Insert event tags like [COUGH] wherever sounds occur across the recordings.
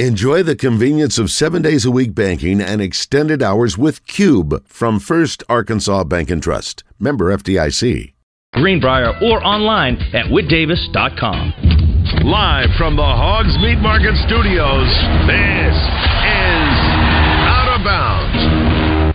Enjoy the convenience of seven days a week banking and extended hours with Cube from First Arkansas Bank and Trust. Member FDIC. Greenbrier or online at whitdavis.com. Live from the Hogs Meat Market Studios, this is Out of Bounds.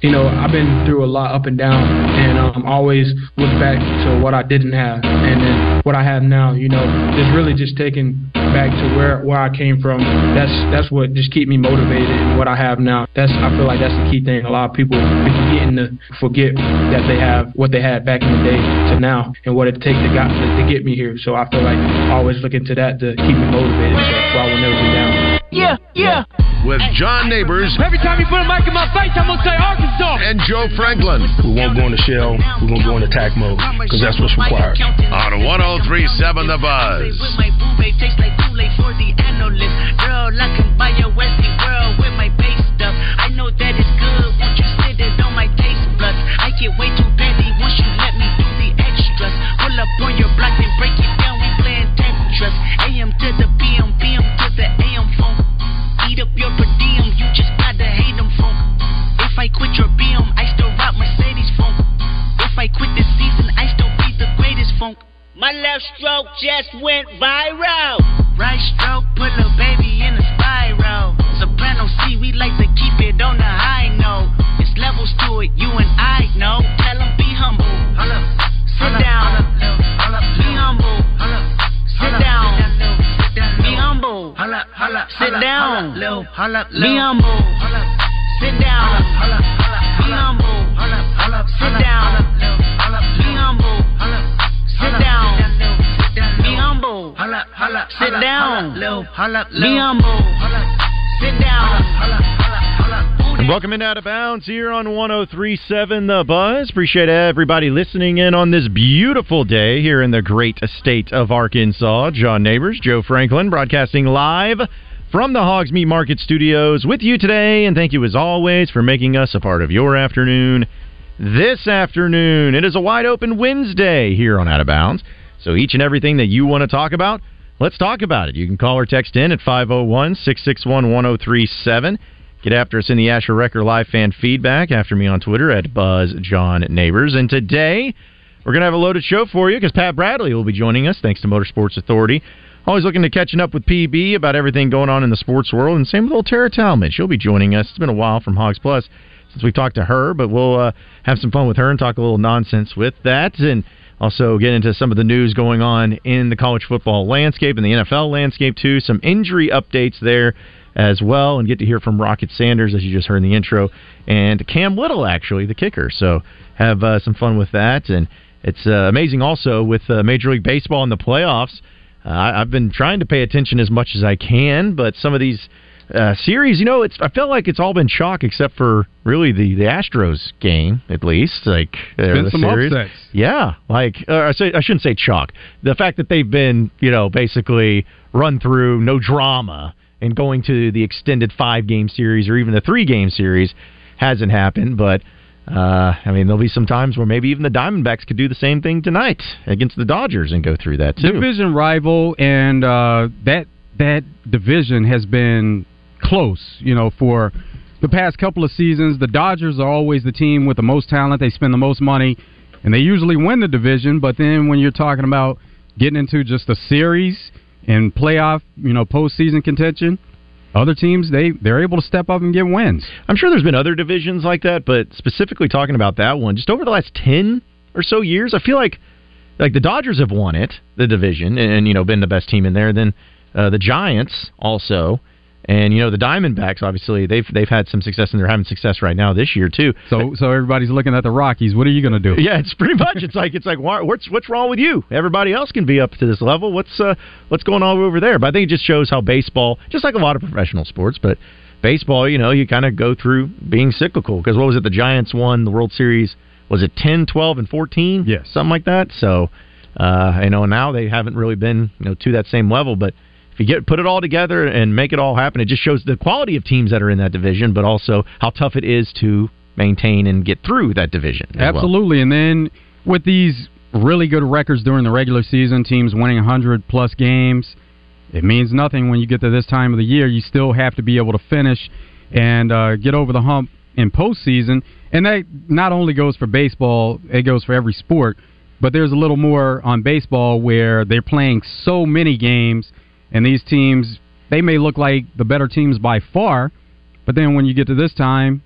You know, I've been through a lot up and down, and um, always look back to what I didn't have, and then what I have now. You know, just really just taking back to where where I came from. That's that's what just keep me motivated what I have now. That's I feel like that's the key thing. A lot of people be forgetting to forget that they have what they had back in the day to now and what it takes to got to, to get me here. So I feel like always look into that to keep me motivated, so, so I will never be down. Yeah, yeah. With John Neighbors. Every time you put a mic in my face, I'm gonna say Arkansas. And Joe Franklin. We won't go into shell. We're gonna go into attack mode because that's what's required. On 1037 The Buzz. With my boo babe, tastes like Kool-Aid for the analyst. Girl, I can buy a Westie world with my base stuff. I know that it's good. Won't you sit it on my taste buds? I get way too petty once you let me do the extras. Pull up on your block and break it down. We playing Tetris. AM to the I quit your BM, I still rock Mercedes phone. If I quit this season, I still be the greatest funk. My left stroke just went viral. Right stroke put a baby in a spiral. Soprano C, we like to keep it on the high note. It's levels to it, you and I know. Tell 'em be humble. Sit down. Be humble. Sit down. Be humble. Sit down. Be humble. Sit down. Be humble. Sit down. Be humble. Sit down. Be humble. Sit down. Be humble. Sit down. Welcome in out of bounds here on 1037 The Buzz. Appreciate everybody listening in on this beautiful day here in the great state of Arkansas. John Neighbors, Joe Franklin, broadcasting live from the Hogs Meat Market Studios with you today. And thank you as always for making us a part of your afternoon. This afternoon, it is a wide open Wednesday here on Out of Bounds. So each and everything that you want to talk about, let's talk about it. You can call or text in at 501 661 1037. Get after us in the Asher Wrecker live fan feedback. After me on Twitter at Buzz John Neighbors. And today we're going to have a loaded show for you because Pat Bradley will be joining us thanks to Motorsports Authority. Always looking to catching up with PB about everything going on in the sports world. And same with old Tara Talmadge. She'll be joining us. It's been a while from Hogs Plus since we talked to her, but we'll uh, have some fun with her and talk a little nonsense with that. And also get into some of the news going on in the college football landscape and the NFL landscape too. Some injury updates there as well, and get to hear from Rocket Sanders as you just heard in the intro, and Cam Little actually the kicker. So have uh, some fun with that, and it's uh, amazing also with uh, Major League Baseball in the playoffs. Uh, I- I've been trying to pay attention as much as I can, but some of these uh, series, you know, it's I feel like it's all been chalk except for really the the Astros game, at least. Like uh, been the some series. upsets. Yeah, like uh, I say, I shouldn't say chalk. The fact that they've been, you know, basically run through, no drama, and going to the extended five game series or even the three game series hasn't happened. But uh, I mean, there'll be some times where maybe even the Diamondbacks could do the same thing tonight against the Dodgers and go through that too. division rival, and uh, that that division has been close. You know, for the past couple of seasons, the Dodgers are always the team with the most talent. They spend the most money, and they usually win the division. But then when you're talking about getting into just a series and playoff, you know, postseason contention, other teams they they're able to step up and get wins. I'm sure there's been other divisions like that, but specifically talking about that one, just over the last ten or so years, I feel like like the Dodgers have won it, the division, and, and you know been the best team in there. Then uh, the Giants also, and you know the Diamondbacks. Obviously, they've they've had some success, and they're having success right now this year too. So so everybody's looking at the Rockies. What are you going to do? [LAUGHS] Yeah, it's pretty much. It's like it's like why- what's what's wrong with you? Everybody else can be up to this level. What's uh, what's going on over there? But I think it just shows how baseball, just like a lot of professional sports, but baseball, you know, you kind of go through being cyclical. Because what was it? The Giants won the World Series. Was it 10, 12, and 14? Yes. Something like that. So, uh, you know, now they haven't really been, you know, to that same level. But get put it all together and make it all happen, it just shows the quality of teams that are in that division, but also how tough it is to maintain and get through that division. as well. Absolutely. And then with these really good records during the regular season, teams winning 100 plus games, it means nothing when you get to this time of the year. You still have to be able to finish and uh, get over the hump in postseason. And that not only goes for baseball, it goes for every sport. But there's a little more on baseball where they're playing so many games, and these teams they may look like the better teams by far, but then when you get to this time,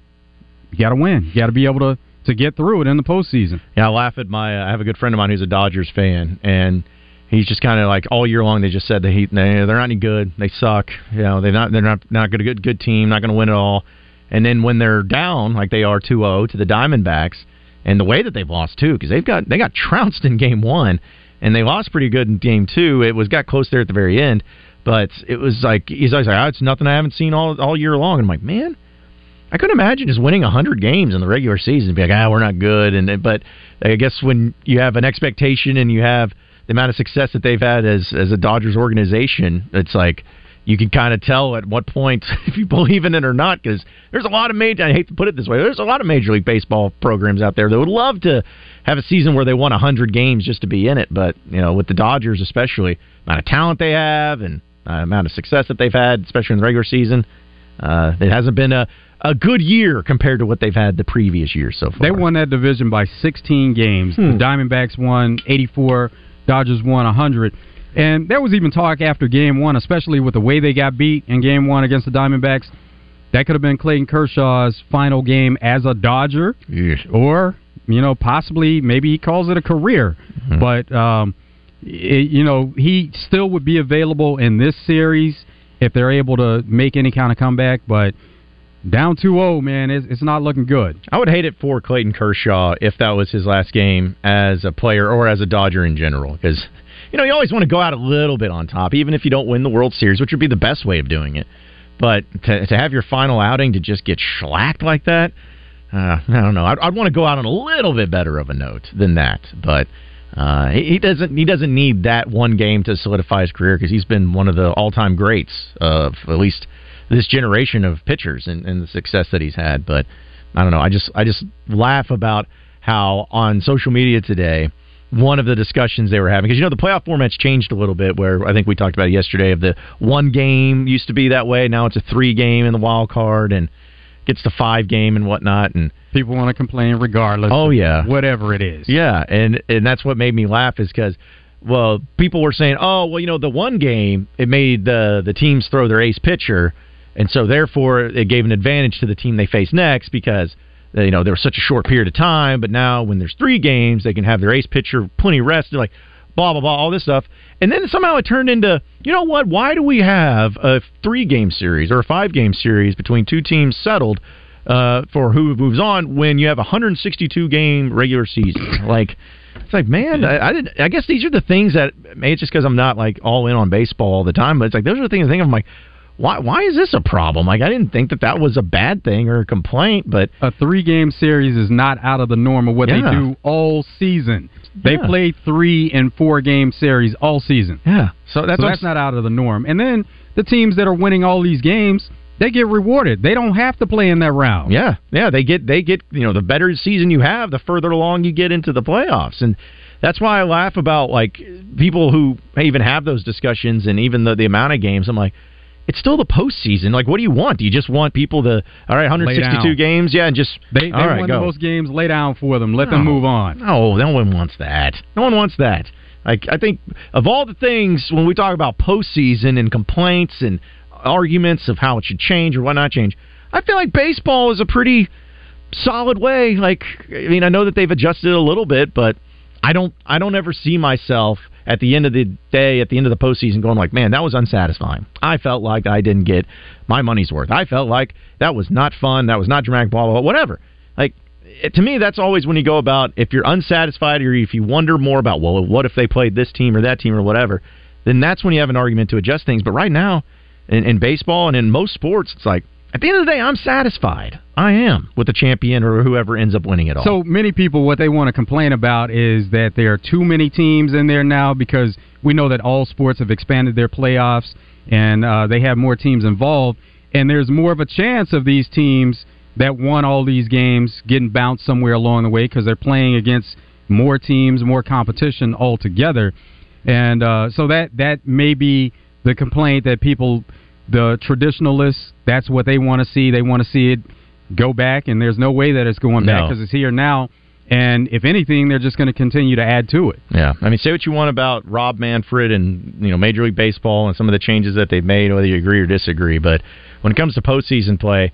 you got to win. You got to be able to to get through it in the postseason. Yeah, I laugh at my. I have a good friend of mine who's a Dodgers fan, and he's just kind of like all year long. They just said that he they're not any good. They suck. You know, they're not they're not not good. Good good team. Not going to win at all. And then when they're down like they are 2-0 to the Diamondbacks, and the way that they've lost too, because they've got they got trounced in game one, and they lost pretty good in game two. It was got close there at the very end, but it was like he's always like, oh, it's nothing I haven't seen all all year long. And I'm like, man, I couldn't imagine just winning hundred games in the regular season and be like, ah, we're not good. And but I guess when you have an expectation and you have the amount of success that they've had as as a Dodgers organization, it's like you can kind of tell at what point [LAUGHS] if you believe in it or not because there's a lot of major I hate to put it this way there's a lot of major league baseball programs out there that would love to have a season where they won 100 games just to be in it but you know with the Dodgers especially amount of talent they have and uh, amount of success that they've had especially in the regular season uh, it hasn't been a a good year compared to what they've had the previous years so far. They won that division by 16 games. Hmm. The Diamondbacks won 84, Dodgers won 100. And there was even talk after game one, especially with the way they got beat in game one against the Diamondbacks. That could have been Clayton Kershaw's final game as a Dodger. Yes. Or, you know, possibly, maybe he calls it a career. Mm-hmm. But, um, it, you know, he still would be available in this series if they're able to make any kind of comeback. But down 2-0, man, it's, it's not looking good. I would hate it for Clayton Kershaw if that was his last game as a player or as a Dodger in general, because you know, you always want to go out a little bit on top, even if you don't win the World Series, which would be the best way of doing it. But to, to have your final outing to just get schlacked like that, uh, I don't know. I'd, I'd want to go out on a little bit better of a note than that. But uh, he, he doesn't. He doesn't need that one game to solidify his career because he's been one of the all-time greats of at least this generation of pitchers and, and the success that he's had. But I don't know. I just I just laugh about how on social media today one of the discussions they were having because you know the playoff format's changed a little bit. Where I think we talked about it yesterday of the one game used to be that way. Now it's a three game in the wild card and gets to five game and whatnot. And people want to complain regardless. Oh yeah, whatever it is. Yeah, and and that's what made me laugh is because. Well, people were saying, "Oh, well, you know, the one game it made the the teams throw their ace pitcher, and so therefore it gave an advantage to the team they face next because you know, there was such a short period of time, but now when there's three games, they can have their ace pitcher plenty of rest. They're like, blah blah blah, all this stuff, and then somehow it turned into, you know what? Why do we have a three game series or a five game series between two teams settled uh, for who moves on when you have a 162 game regular season? [CLEARS THROAT] like. It's like, man, I, I did. I guess these are the things that maybe it's just because I'm not like all in on baseball all the time, but it's like those are the things I think I'm like, why why is this a problem? Like I didn't think that that was a bad thing or a complaint, but a three game series is not out of the norm of what yeah. they do all season. They yeah. play three and four game series all season. Yeah, so that's so that's not out of the norm. And then the teams that are winning all these games, they get rewarded. They don't have to play in that round. Yeah, yeah, they get they get you know the better season you have, the further along you get into the playoffs, and that's why I laugh about like people who even have those discussions and even the the amount of games. I'm like it's still the postseason. Like, what do you want? Do you just want people to all right, 162 games, yeah, and just they, they all right, won go. the most games. Lay down for them. Let no, them move on. No, no one wants that. No one wants that. Like, I think of all the things when we talk about postseason and complaints and arguments of how it should change or why not change, I feel like baseball is a pretty solid way. Like, I mean, I know that they've adjusted a little bit, but I don't, I don't ever see myself at the end of the day, at the end of the postseason, going like, man, that was unsatisfying. I felt like I didn't get my money's worth. I felt like that was not fun. That was not dramatic, blah, blah, blah whatever. Like, eh, to me, that's always when you go about if you're unsatisfied or if you wonder more about, well, what if they played this team or that team or whatever, then that's when you have an argument to adjust things. But right now, in, in baseball and in most sports, it's like, at the end of the day, I'm satisfied. I am with the champion or whoever ends up winning it all. So many people, what they want to complain about is that there are too many teams in there now because we know that all sports have expanded their playoffs and uh, they have more teams involved, and there's more of a chance of these teams that won all these games getting bounced somewhere along the way because they're playing against more teams, more competition altogether, and uh, so that that may be the complaint that people, the traditionalists, that's what they want to see. They want to see it go back, and there's no way that it's going back No. because it's here now. And if anything, they're just going to continue to add to it. Yeah, I mean, say what you want about Rob Manfred and you know Major League Baseball and some of the changes that they've made, whether you agree or disagree. But when it comes to postseason play,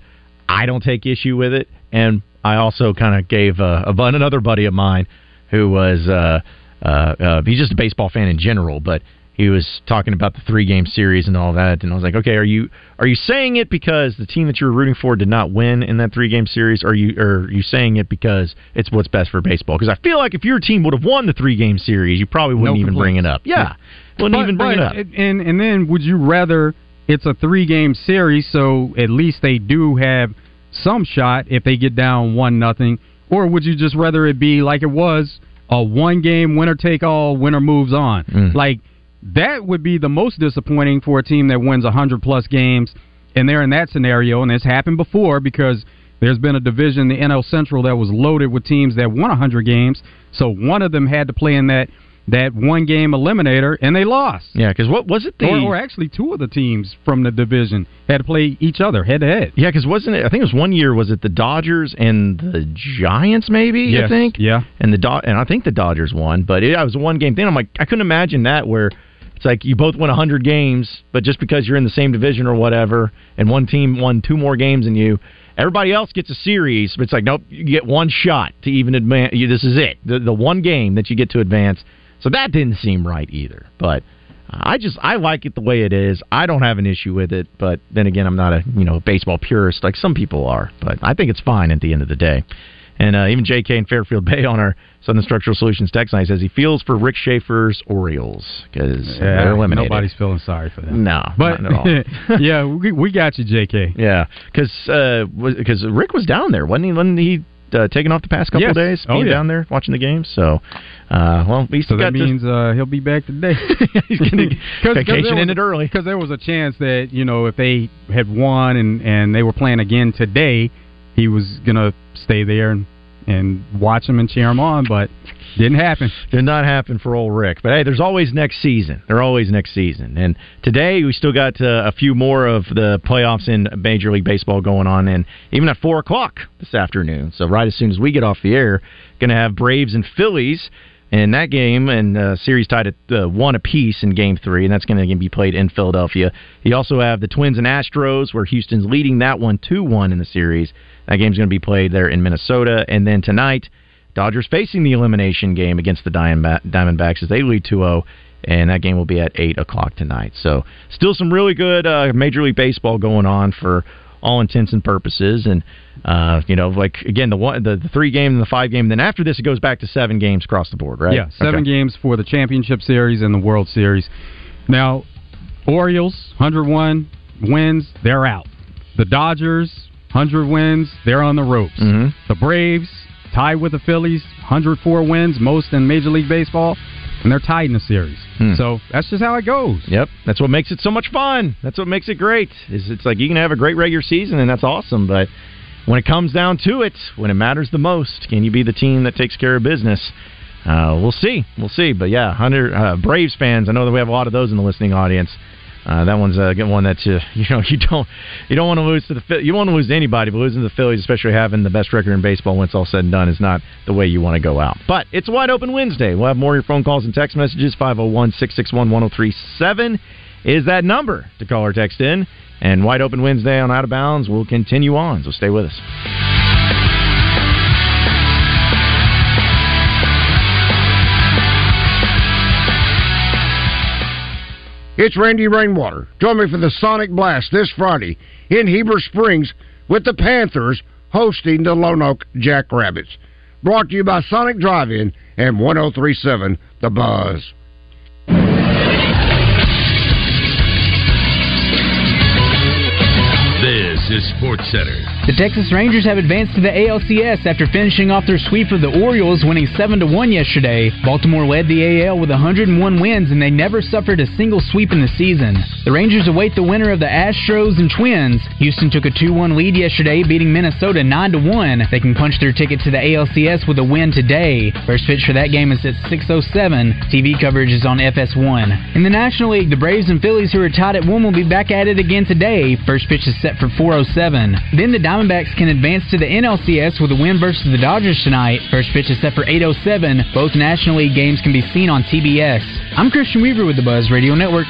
I don't take issue with it. And I also kind of gave uh, a, bun- another buddy of mine who was uh, uh, uh, he's just a baseball fan in general, but he was talking about the three game series and all that, and I was like, okay, are you are you saying it because the team that you were rooting for did not win in that three game series, or are you or are you saying it because it's what's best for baseball? Because I feel like if your team would have won the three game series, you probably wouldn't No even bring it up. Yeah, wouldn't But- even bring but- it up. And and then would you rather it's a three game series, so at least they do have some shot if they get down one nothing, or would you just rather it be like it was a one game winner take all, winner moves on? Mm. Like that would be the most disappointing for a team that wins hundred plus games, and they're in that scenario, and it's happened before because. There's been a division, the NL Central, that was loaded with teams that won 100 games. So one of them had to play in that that one game eliminator, and they lost. Yeah, because what was it? The Or, or actually, two of the teams from the division had to play each other head to head. yeah, because wasn't it? I think it was one year. Was it the Dodgers and the Giants? Maybe I think. yeah. and the Do- and I think the Dodgers won, but it, it was a one game thing. I'm like, I couldn't imagine that where it's like you both win 100 games, but just because you're in the same division or whatever, and one team won two more games than you, everybody else gets a series. But it's like, nope, you get one shot to even advance. This is it, the the one game that you get to advance. So that didn't seem right either. But I just I like it the way it is. I don't have an issue with it, but then again, I'm not a you know baseball purist like some people are. But I think it's fine at the end of the day. And uh, even J.K. in Fairfield [LAUGHS] Bay on our Southern Structural Solutions text line says he feels for Rick Schaefer's Orioles because they're eliminated. nobody's feeling sorry for them. No, but not at all. [LAUGHS] yeah, we, we got you, J.K. Yeah, because because Rick was down there, wasn't he? Wasn't he uh, taking off the past couple Yes. of days, Oh, being yeah. down there watching the games? So, uh, well, at least So he that got to- means uh, he'll be back today. [LAUGHS] He's gonna vacation in it early. Because there was a chance that you know if they had won and and they were playing again today, he was gonna stay there and and watch them and cheer them on, but didn't happen. Did not happen for old Rick. But hey, there's always next season. There always next season. And today we still got uh, a few more of the playoffs in Major League Baseball going on, and even at four o'clock this afternoon. So right as soon as we get off the air, going to have Braves and Phillies. In that game and uh, series tied at uh, one apiece in Game Three, and that's going to be played in Philadelphia. You also have the Twins and Astros, where Houston's leading that one two one in the series. That game's going to be played there in Minnesota, and then tonight, Dodgers facing the elimination game against the Diamondbacks as they lead 2-0, and that game will be at eight o'clock tonight. So, still some really good uh, Major League Baseball going on for all intents and purposes. And uh, you know, like again, the one, the, the three game and the five game. and Then after this, it goes back to seven games across the board, right? Yeah, seven Okay. games for the championship series and the World Series. Now, Orioles 101 wins, they're out. The Dodgers 100 wins, they're on the ropes. Mm-hmm. The Braves tied with the Phillies 104 wins, most in Major League Baseball, and they're tied in the series. Hmm. So that's just how it goes. Yep, that's what makes it so much fun. That's what makes it great. Is it's like you can have a great regular season and that's awesome, but when it comes down to it, when it matters the most, can you be the team that takes care of business? Uh, we'll see, we'll see. But yeah, Hunter uh, Braves fans, I know that we have a lot of those in the listening audience. Uh, that one's a good one that you [LAUGHS] you know you don't you don't want to lose to the you want to lose to anybody, but losing to the Phillies, especially having the best record in baseball when it's all said and done, is not the way you want to go out. But it's a wide open Wednesday. We'll have more of your phone calls and text messages. 501-661-1037 is that number to call or text in. And wide open Wednesday on Out of Bounds will continue on. So stay with us. It's Randy Rainwater. Join me for the Sonic Blast this Friday in Heber Springs with the Panthers hosting the Lone Oak Jackrabbits. Brought to you by Sonic Drive-In and 1037 The Buzz. Texas Sports Center. The Texas Rangers have advanced to the ALCS after finishing off their sweep of the Orioles, winning 7 to 1 yesterday. Baltimore led the AL with 101 wins, and they never suffered a single sweep in the season. The Rangers await the winner of the Astros and Twins. Houston took a 2 1 lead yesterday, beating Minnesota 9 to 1. They can punch their ticket to the ALCS with a win today. First pitch for that game is at 6:07. TV coverage is on FS1. In the National League, the Braves and Phillies, who are tied at one, will be back at it again today. First pitch is set for 4:07. Then the Diamondbacks can advance to the NLCS with a win versus the Dodgers tonight. First pitch is set for 8:07. Both National League games can be seen on TBS. I'm Christian Weaver with the Buzz Radio Network.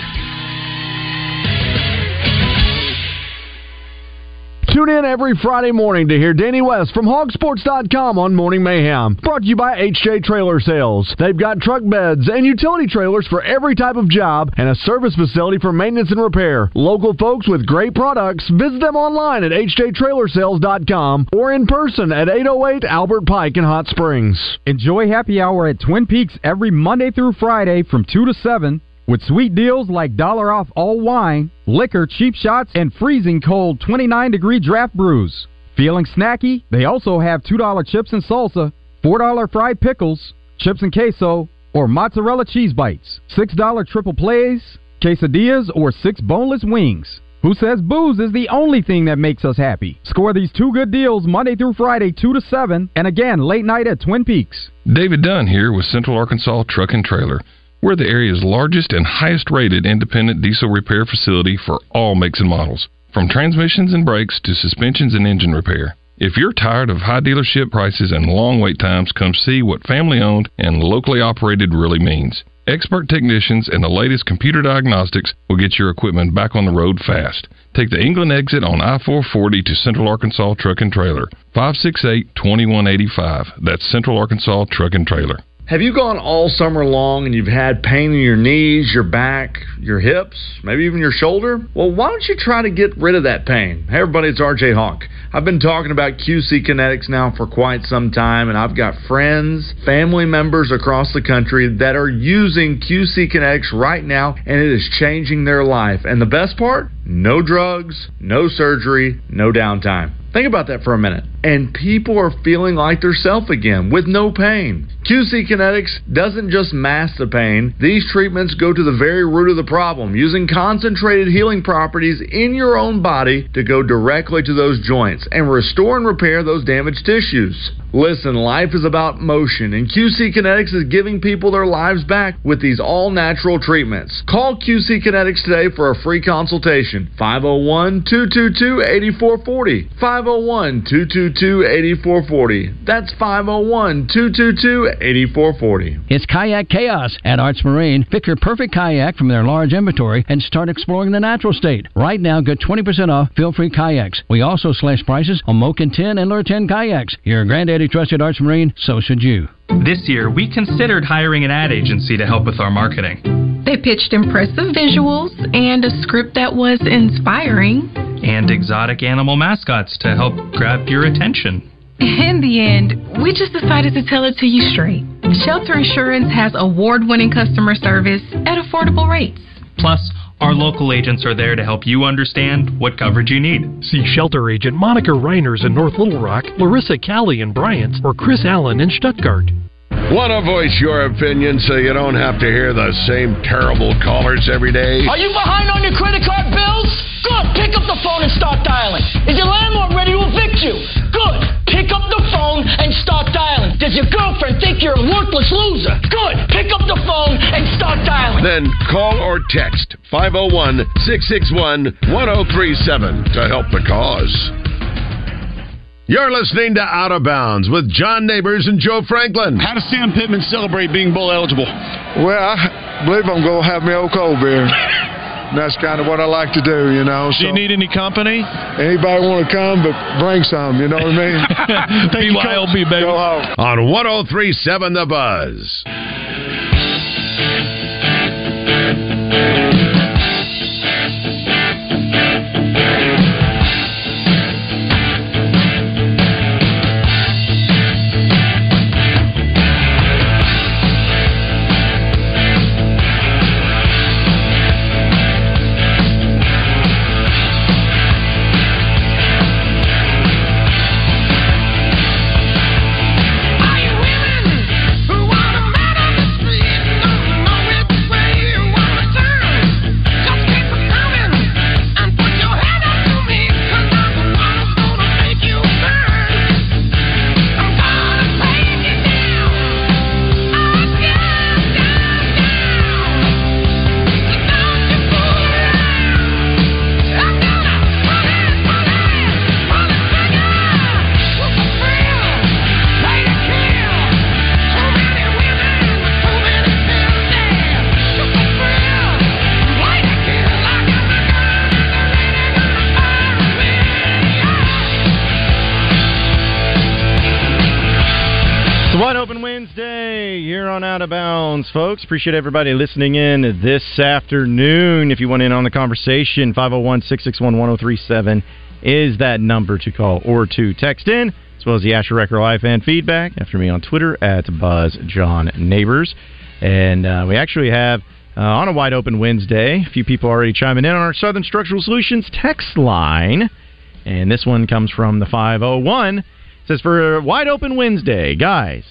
Tune in every Friday morning to hear Danny West from Hogsports.com on Morning Mayhem. Brought to you by HJ Trailer Sales. They've got truck beds and utility trailers for every type of job and a service facility for maintenance and repair. Local folks with great products. Visit them online at hjtrailersales.com or in person at 808 Albert Pike in Hot Springs. Enjoy happy hour at Twin Peaks every Monday through Friday from 2 to 7 with sweet deals like dollar off all wine, liquor, cheap shots, and freezing cold 29 degree draft brews. Feeling snacky? They also have $2 chips and salsa, $4 fried pickles, chips and queso, or mozzarella cheese bites, $6 triple plays, quesadillas, or six boneless wings. Who says booze is the only thing that makes us happy? Score these two good deals Monday through Friday, 2 to 7, and again late night at Twin Peaks. David Dunn here with Central Arkansas Truck and Trailer. We're the area's largest and highest rated independent diesel repair facility for all makes and models, from transmissions and brakes to suspensions and engine repair. If you're tired of high dealership prices and long wait times, come see what family owned and locally operated really means. Expert technicians and the latest computer diagnostics will get your equipment back on the road fast. Take the England exit on I 440 to Central Arkansas Truck and Trailer. 568 2185. That's Central Arkansas Truck and Trailer. Have you gone all summer long and you've had pain in your knees, your back, your hips, maybe even your shoulder? Well, why don't you try to get rid of that pain? Hey, everybody, it's RJ Hawk. I've been talking about QC Kinetics now for quite some time, and I've got friends, family members across the country that are using QC Kinetics right now, and it is changing their life. And the best part? No drugs, no surgery, no downtime. Think about that for a minute. And people are feeling like self again with no pain. QC Kinetics doesn't just mask the pain, these treatments go to the very root of the problem, using concentrated healing properties in your own body to go directly to those joints and restore and repair those damaged tissues. Listen, life is about motion, and QC Kinetics is giving people their lives back with these all natural treatments. Call QC Kinetics today for a free consultation. 501 222 8440. 501 222 8440. That's 501 222 8440. It's Kayak Chaos at Arts Marine. Pick your perfect kayak from their large inventory and start exploring the natural state. Right now, get 20% off feel free kayaks. We also slash prices on Moken 10 and Lure 10 kayaks. Your granddaddy trusted Arts Marine, so should you. This year, we considered hiring an ad agency to help with our marketing. They pitched impressive visuals and a script that was inspiring. And exotic animal mascots to help grab your attention. [LAUGHS] In the end, we just decided to tell it to you straight. Shelter Insurance has award winning customer service at affordable rates. Plus, our local agents are there to help you understand what coverage you need. See shelter agent Monica Reiners in North Little Rock, Larissa Callie in Bryant, or Chris Allen in Stuttgart. Want to voice your opinion so you don't have to hear the same terrible callers every day? Are you behind on your credit card bills? Good. Pick up the phone and start dialing. Is your landlord ready to evict you? Good. Pick up the phone and start dialing. Does your girlfriend think you're a worthless loser? Good. Pick up the phone and start dialing. Then call or text 501 661 1037 to help the cause. You're listening to Out of Bounds with John Neighbors and Joe Franklin. How does Sam Pittman celebrate being bowl eligible? Well, I believe I'm going to have my old cold beer. [LAUGHS] That's kind of what I like to do, you know. Do you need any company? Anybody want to come, but bring some, you know what I mean? [LAUGHS] BYOB, baby. Go home. On 1037 The Buzz. Out of Bounds, folks. Appreciate everybody listening in this afternoon. If you want in on the conversation, 501 661 1037 is that number to call or to text in, as well as the Asher Record Live fan feedback. After me on Twitter at Buzz John Neighbors. And uh, we actually have uh, on a Wide Open Wednesday, a few people already chiming in on our Southern Structural Solutions text line. And this one comes from the 501 says for wide open Wednesday, guys,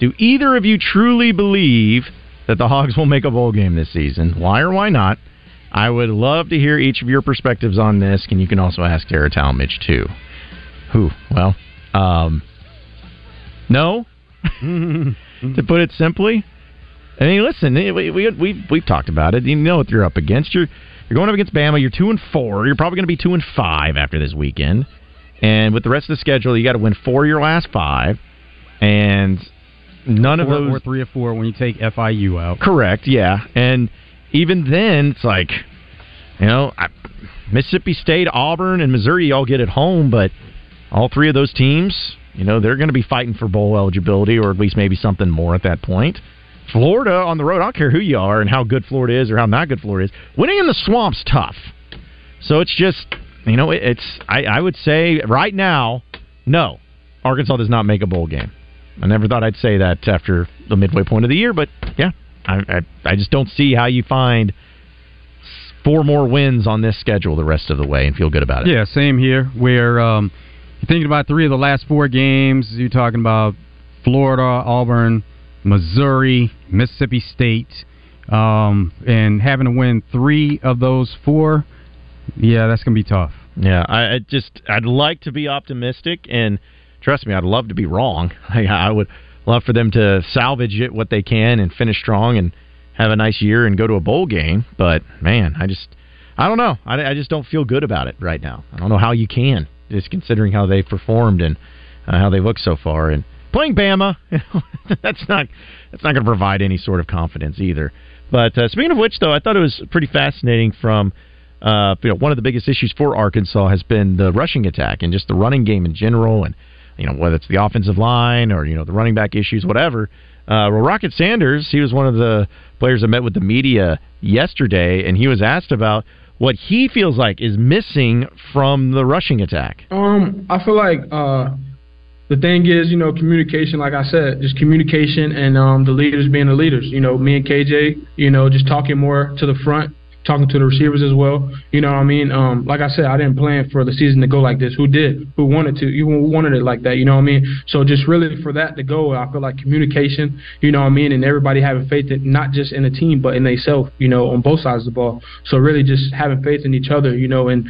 do either of you truly believe that the Hogs will make a bowl game this season? Why or why not? I would love to hear each of your perspectives on this, and you can also ask Tara Talmadge too. Who? Well, um, no. [LAUGHS] to put it simply, I mean, listen, we, we we we've talked about it. You know what you're up against. You're you're going up against Bama. You're two and four. You're probably going to be two and five after this weekend. And with the rest of the schedule, you got to win four of your last five, and none four, of those or three or four when you take FIU out. Correct. Yeah, and even then, it's like you know, I, Mississippi State, Auburn, and Missouri all get it home, but all three of those teams, you know, they're going to be fighting for bowl eligibility, or at least maybe something more at that point. Florida on the road, I don't care who you are and how good Florida is or how not good Florida is. Winning in the swamp's tough. So it's just you know, it's I, I would say right now, no, Arkansas does not make a bowl game. I never thought I'd say that after the midway point of the year, but yeah, I I, I just don't see how you find four more wins on this schedule the rest of the way and feel good about it. Yeah, same here. Where um, you're thinking about three of the last four games. You're talking about Florida, Auburn, Missouri, Mississippi State, um, and having to win three of those four. Yeah, that's gonna be tough. Yeah, I, I just I'd like to be optimistic, and trust me, I'd love to be wrong. [LAUGHS] I, I would love for them to salvage it what they can and finish strong and have a nice year and go to a bowl game. But man, I just I don't know. I, I just don't feel good about it right now. I don't know how you can, just considering how they've performed and uh, how they look so far. And playing Bama, [LAUGHS] that's not that's not going to provide any sort of confidence either. But uh, speaking of which, though, I thought it was pretty fascinating from uh, you know, one of the biggest issues for Arkansas has been the rushing attack and just the running game in general, and you know whether it's the offensive line or you know the running back issues, whatever. Uh, well, Rocket Sanders, he was one of the players that met with the media yesterday, and he was asked about what he feels like is missing from the rushing attack. Um, I feel like uh, the thing is, you know, communication. Like I said, just communication and um, the leaders being the leaders. You know, me and KJ, you know, just talking more to the front talking to the receivers as well. You know what I mean? Um, like I said, I didn't plan for the season to go like this. Who did? Who wanted to? You wanted it like that. You know what I mean? So just really for that to go, I feel like communication. You know what I mean? And everybody having faith in not just in the team but in themselves. You know, on both sides of the ball. So really just having faith in each other. You know, and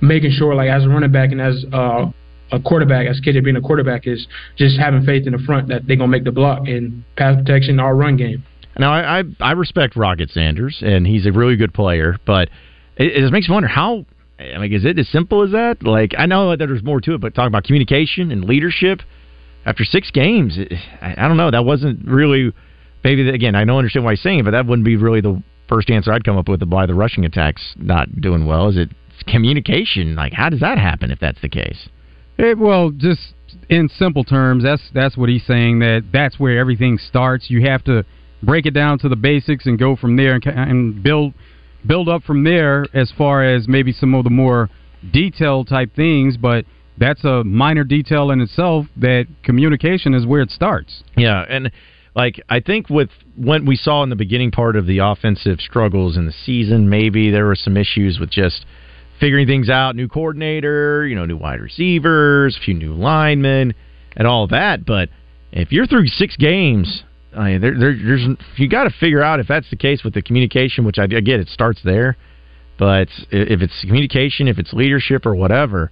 making sure like as a running back and as uh, a quarterback, as KJ being a quarterback, is just having faith in the front that they're gonna make the block and pass protection, our run game. Now, I, I, I respect Rocket Sanders, and he's a really good player, but it, it makes me wonder how. I mean, is it as simple as that? Like, I know that there's more to it, but talking about communication and leadership after six games, it, I, I don't know. That wasn't really. Maybe again, I don't understand why he's saying it, but that wouldn't be really the first answer I'd come up with why the rushing attack's not doing well. Is it communication? Like, how does that happen if that's the case? It, well, just in simple terms, that's that's what he's saying. That that's where everything starts. You have to break it down to the basics and go from there and, and build build up from there as far as maybe some of the more detailed type things, but that's a minor detail in itself that communication is where it starts. Yeah, and like I think with what we saw in the beginning part of the offensive struggles in the season, maybe there were some issues with just figuring things out, new coordinator, you know, new wide receivers, a few new linemen, and all that, but if you're through six games I mean, there, there, there's you got to figure out if that's the case with the communication, which I, I get. It starts there, but if it's communication, if it's leadership or whatever,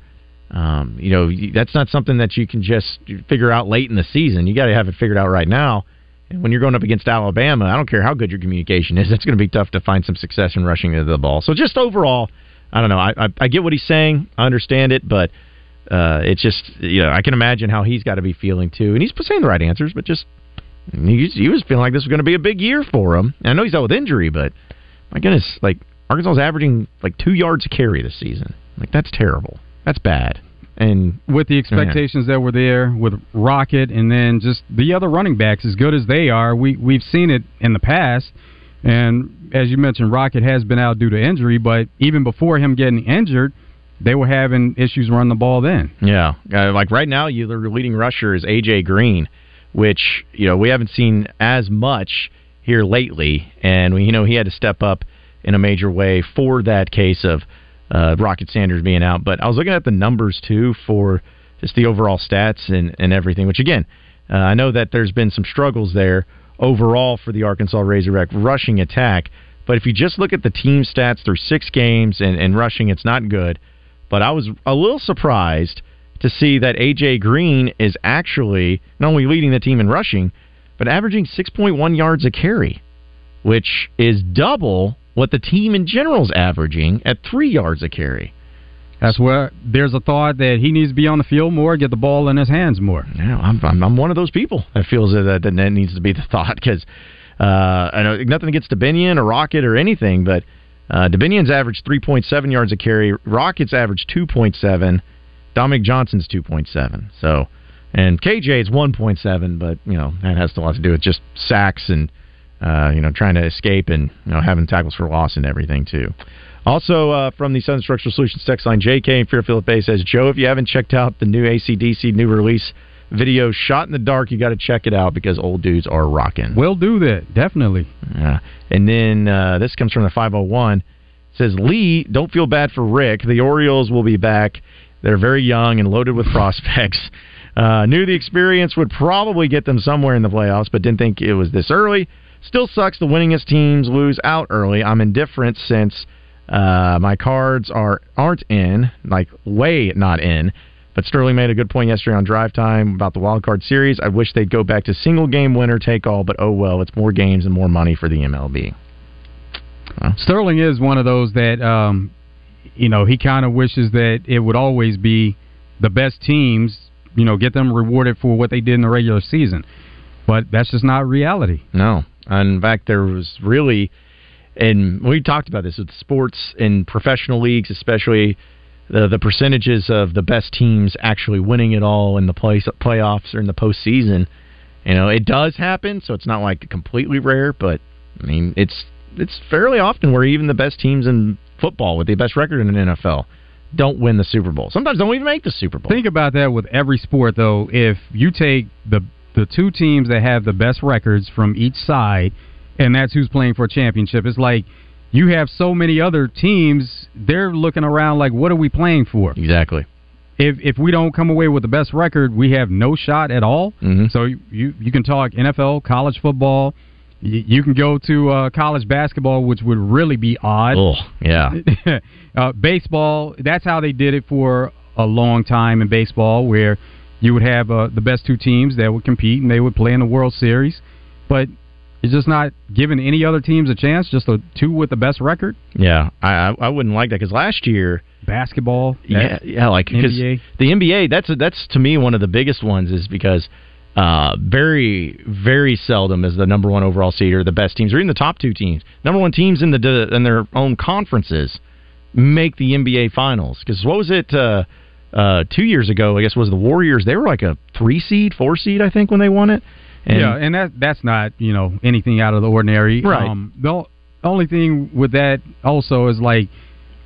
um, you know, that's not something that you can just figure out late in the season. You got to have it figured out right now. And when you're going up against Alabama, I don't care how good your communication is. [LAUGHS] It's going to be tough to find some success in rushing the ball. So just overall, I don't know. I, I, I get what he's saying. I understand it, but uh, it's just you know I can imagine how he's got to be feeling too. And he's saying the right answers, but just he, he was feeling like this was going to be a big year for him. And I know he's out with injury, but my goodness, like Arkansas is averaging like two yards a carry this season. Like that's terrible. That's bad. and with the expectations that were there with Rocket, and then just the other running backs, as good as they are, we we've seen it in the past. And as you mentioned, Rocket has been out due to injury, but even before him getting injured, they were having issues running the ball then. Yeah, uh, like right now, you the leading rusher is AJ Green, which you know we haven't seen as much here lately, and we, you know he had to step up in a major way for that case of uh, Rocket Sanders being out. But I was looking at the numbers too for just the overall stats and, and everything. Which again, uh, I know that there's been some struggles there overall for the Arkansas Razorback rushing attack. But if you just look at the team stats through six games and, and rushing, it's not good. But I was a little surprised to see that AJ Green is actually not only leading the team in rushing, but averaging 6.1 yards a carry, which is double what the team in general is averaging at three yards a carry. That's where there's a thought that he needs to be on the field more, get the ball in his hands more. Yeah, I'm, I'm, I'm one of those people that feels that that, that needs to be the [LAUGHS] thought because uh, I know nothing against Dubinion or Rocket or anything, but uh, Dubinion's averaged 3.7 yards a carry. Rocket's averaged 2.7. Dominic Johnson's 2.7. So, and KJ is 1.7, but you know that has a lot to do with just sacks and uh, you know trying to escape and you know having tackles for loss and everything too. Also, uh, from the Southern Structural Solutions text line, JK in Fairfield Bay says, Joe, if you haven't checked out the new ACDC new release video, Shot in the Dark, you got to check it out because old dudes are rocking. We'll do that, definitely. Yeah. And then uh, this comes from the 501. It says, Lee, don't feel bad for Rick. The Orioles will be back. They're very young and loaded with [LAUGHS] prospects. Uh, knew the experience would probably get them somewhere in the playoffs, but didn't think it was this early. Still sucks the winningest teams lose out early. I'm indifferent since uh, my cards are aren't in, like way not in. But Sterling made a good point yesterday on Drive Time about the wild card series. I wish they'd go back to single game winner take all, but oh well, it's more games and more money for the MLB. Well. Sterling is one of those that um, you know he kind of wishes that it would always be the best teams. You know, get them rewarded for what they did in the regular season, but that's just not reality. No, in fact, there was really and we talked about this with sports and professional leagues, especially the the percentages of the best teams actually winning it all in the play, playoffs or in the postseason. You know, it does happen, so it's not like completely rare, but I mean, it's it's fairly often where even the best teams in football with the best record in the NFL don't win the Super Bowl. Sometimes don't even make the Super Bowl. Think about that with every sport, though. If you take the the two teams that have the best records from each side and that's who's playing for a championship. It's like you have so many other teams; they're looking around like, what are we playing for? Exactly. If if we don't come away with the best record, we have no shot at all. Mm-hmm. So you you can talk NFL, college football. You, you can go to uh, college basketball, which would really be odd. Oh, yeah. [LAUGHS] uh, baseball. That's how they did it for a long time in baseball, where you would have uh, the best two teams that would compete and they would play in the World Series. But it's just not giving any other teams a chance. Just the two with the best record. Yeah, I I wouldn't like that because last year basketball. Yeah, yeah, like because the NBA. That's that's to me one of the biggest ones is because uh, very very seldom is the number one overall seed or the best teams or even the top two teams, number one teams in the in their own conferences make the NBA finals. Because what was it? Uh, uh, two years ago, I guess was the Warriors. They were like a three seed, four seed, I think, when they won it. And yeah, and that that's not you know anything out of the ordinary. Right. Um, the only thing with that also is like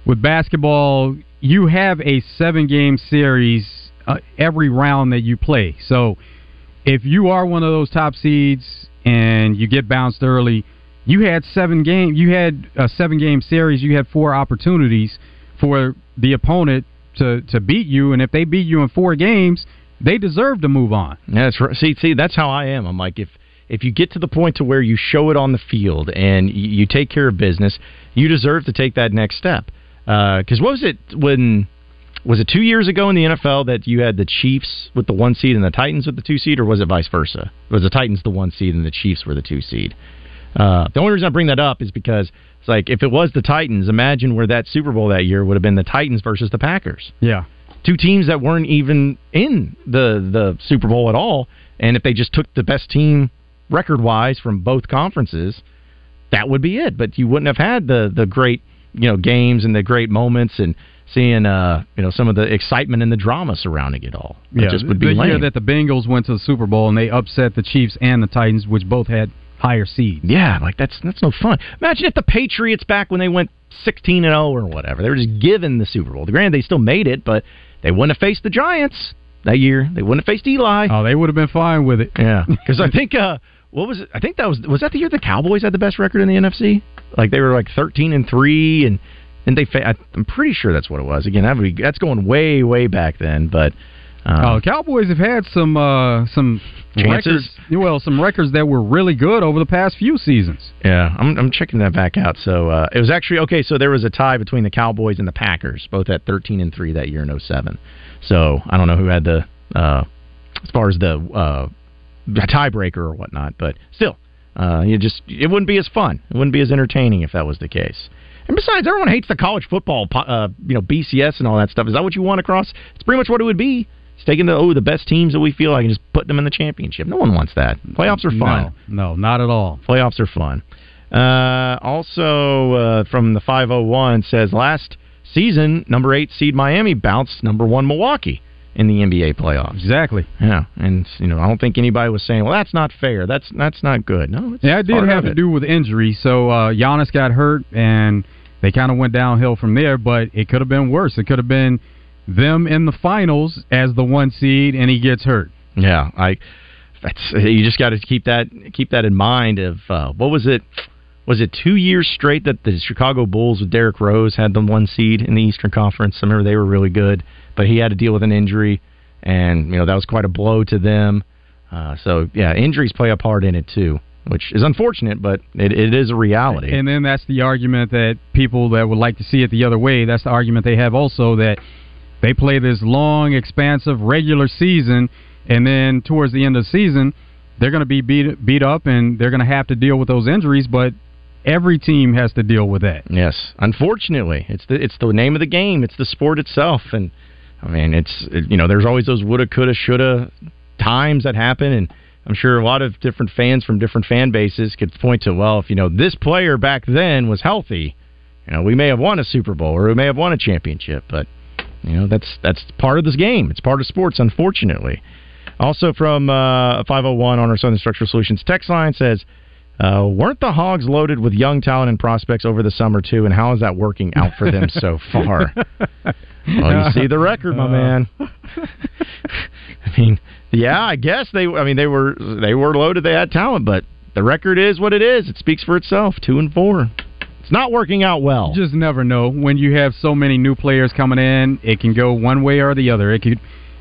with basketball, you have a seven game series uh, every round that you play. So if you are one of those top seeds and you get bounced early, you had seven game you had a seven game series. You had four opportunities for the opponent to to beat you, and if they beat you in four games they deserve to move on. That's right. See, see, that's how I am. I'm like, if if you get to the point to where you show it on the field and you, you take care of business, you deserve to take that next step. Because uh, what was it when? Was it two years ago in the NFL that you had the Chiefs with the one seed and the Titans with the two seed, or was it vice versa? Was the Titans the one seed and the Chiefs were the two seed? Uh, the only reason I bring that up is because it's like if it was the Titans, imagine where that Super Bowl that year would have been the Titans versus the Packers. Yeah, two teams that weren't even in the the Super Bowl at all. And if they just took the best team record wise from both conferences, that would be it. But you wouldn't have had the the great you know games and the great moments and seeing uh, you know some of the excitement and the drama surrounding it all. It Yeah, just would be the lame. year that the Bengals went to the Super Bowl and they upset the Chiefs and the Titans, which both had higher seeds. Yeah, like that's that's no fun. Imagine if the Patriots back when they went sixteen and zero or whatever, they were just given the Super Bowl. Granted, they still made it, but they wouldn't have faced the Giants that year. They wouldn't have faced Eli. Oh, they would have been fine with it. Yeah, because I [LAUGHS] think uh, what was it? I think that was was that the year the Cowboys had the best record in the NFC. Like they were like thirteen and three, and and they. Fa- I'm pretty sure that's what it was. Again, that would be, that's going way way back then, but. Um, Oh, Cowboys have had some uh, some Chances? records. Well, some records that were really good over the past few seasons. Yeah, I'm, I'm checking that back out. So uh, it was actually okay. So there was a tie between the Cowboys and the Packers, both at 13 and three that year in 07. So I don't know who had the uh, as far as the uh, tiebreaker or whatnot, but still, uh, you just it wouldn't be as fun. It wouldn't be as entertaining if that was the case. And besides, everyone hates the college football, uh, you know, BCS and all that stuff. Is that what you want across? It's pretty much what it would be. It's taking the oh the best teams that we feel like and just putting them in the championship. No one wants that. Playoffs are fun. No, no, not at all. Playoffs are fun. Uh, also, uh, from the 501 says last season, number eight seed Miami bounced number one Milwaukee in the NBA playoffs. Exactly. Yeah, and you know I don't think anybody was saying, "Well, that's not fair. That's that's not good." No, it's Yeah, it did have to do with injury. So uh, Giannis got hurt, and they kind of went downhill from there. But it could have been worse. It could have been them in the finals as the one seed, and he gets hurt. Yeah, I. That's you just got to keep that keep that in mind. Of uh, what was it? Was it two years straight that the Chicago Bulls with Derrick Rose had the one seed in the Eastern Conference? I remember they were really good, but he had to deal with an injury, and you know that was quite a blow to them. Uh, so yeah, injuries play a part in it too, which is unfortunate, but it, it is a reality. And then that's the argument that people that would like to see it the other way. That's the argument they have also that they play this long, expansive regular season, and then towards the end of the season, they're going to be beat beat up, and they're going to have to deal with those injuries. But every team has to deal with that. Yes, unfortunately, it's the it's the name of the game. It's the sport itself, and I mean, it's it, you know, there's always those woulda, coulda, shoulda times that happen, and I'm sure a lot of different fans from different fan bases could point to, well, if you know this player back then was healthy, you know, we may have won a Super Bowl or we may have won a championship, but you know, that's that's part of this game. It's part of sports, unfortunately. Also from uh, 501 on our Southern Structural Solutions text line says, uh, weren't the Hogs loaded with young talent and prospects over the summer too? And how is that working out for them so [LAUGHS] far? Well, you see the record, my man. [LAUGHS] I mean, yeah, I guess they. I mean, they were they were loaded. They had talent, but the record is what it is. It speaks for itself. Two and four. It's not working out well. You just never know when you have so many new players coming in. It can go one way or the other. It could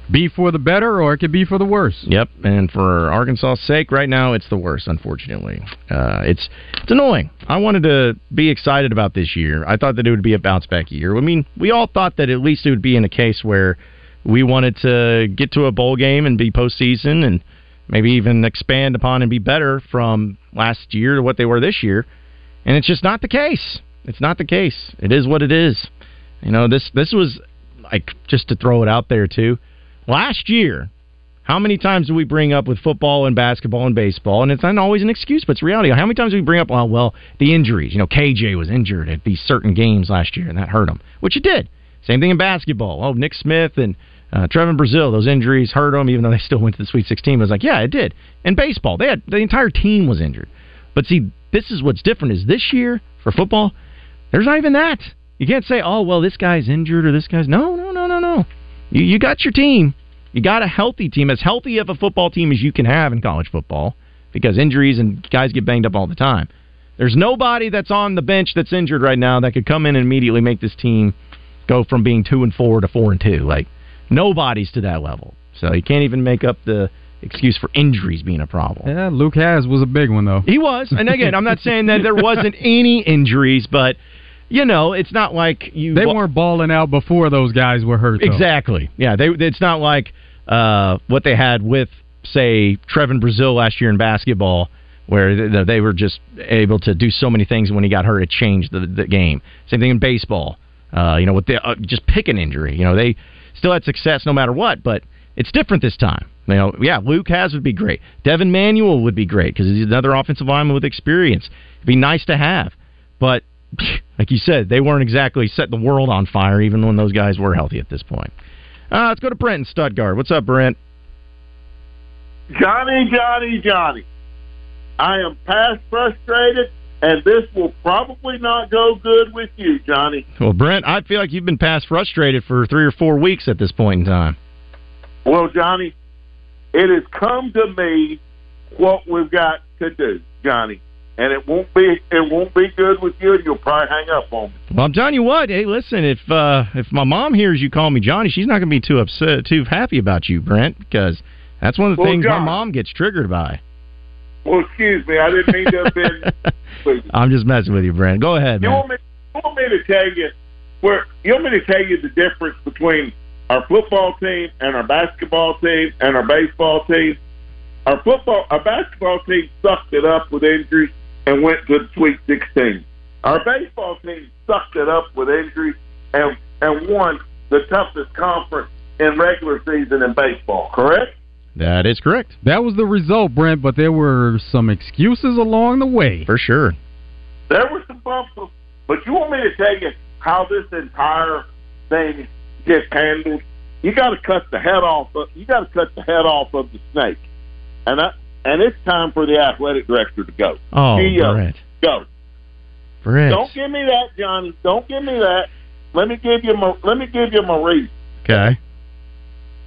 be for the better or it could be for the worse. Yep, and for Arkansas's sake, right now it's the worst. Unfortunately, uh, it's it's annoying. I wanted to be excited about this year. I thought that it would be a bounce back year. I mean, we all thought that at least it would be in a case where we wanted to get to a bowl game and be postseason, and maybe even expand upon and be better from last year to what they were this year. And it's just not the case. It's not the case. It is what it is. You know, this this was like just to throw it out there too. Last year, how many times do we bring up with football and basketball and baseball? And it's not always an excuse, but it's reality. How many times do we bring up, well, well, the injuries? You know, KJ was injured at these certain games last year, and that hurt him, which it did. Same thing in basketball. Oh, Nick Smith and uh, Trevon Brazile, those injuries hurt them, even though they [LAUGHS] still went to the Sweet 16. It was like, yeah, it did. In baseball, they had the entire team was injured. But see, this is what's different is this year for football, there's not even that. You can't say, oh, well, this guy's injured or this guy's. No, no, no, no, no. You, you got your team. You got a healthy team, as healthy of a football team as you can have in college football, because injuries and guys get banged up all the time. There's nobody that's on the bench that's injured right now that could come in and immediately make this team go from being two and four to four and two. Like nobody's to that level. So you can't even make up the excuse for injuries being a problem. Yeah, Luke Hasz was a big one though. He was, and again, I'm not [LAUGHS] saying that there wasn't any injuries, but you know, it's not like you. They weren't balling out before those guys were hurt. Though. Exactly. Yeah, they. It's not like uh, what they had with, say, Trevon Brazile last year in basketball, where they, they were just able to do so many things. When he got hurt, it changed the, the game. Same thing in baseball. Uh, you know, with the uh, just pick an injury. You know, they still had success no matter what, but it's different this time. You know, yeah, Luke Hasz would be great. Devin Manuel would be great because he's another offensive lineman with experience. It'd be nice to have, but [LAUGHS] like you said, they weren't exactly setting the world on fire, even when those guys were healthy at this point. Uh, let's go to Brent in Stuttgart. What's up, Brent? Johnny, Johnny, Johnny. I am past frustrated, and this will probably not go good with you, Johnny. Well, Brent, I feel like you've been past frustrated for three or four weeks at this point in time. Well, Johnny, it has come to me what we've got to do, Johnny, and it won't be it won't be good with you, you'll probably hang up on me. Well, I'm telling you what. Hey, listen, if uh, if my mom hears you call me Johnny, she's not going to be too upset, too happy about you, Brent, because that's one of the Well, things John- my mom gets triggered by. Well, excuse me, I didn't mean to offend. [LAUGHS] I'm just messing with you, Brent. Go ahead, You man. want me? You want me to tell you where? You want me to tell you the difference between our football team and our basketball team and our baseball team? Our football, our basketball team sucked it up with injuries and went to the Sweet 16. Our baseball team sucked it up with injuries and and won the toughest conference in regular season in baseball. Correct? That is correct. That was the result, Brent, but there were some excuses along the way. For sure. There were some bumps, but you want me to tell you how this entire thing gets handled? You got to cut the head off. Of, you got to cut the head off of the snake, and I, and it's time for the athletic director to go. Oh, CEO, uh, Brent. go. Brent. Don't give me that, Johnny. Don't give me that. Let me give you my. Let me give you Maurice. Okay.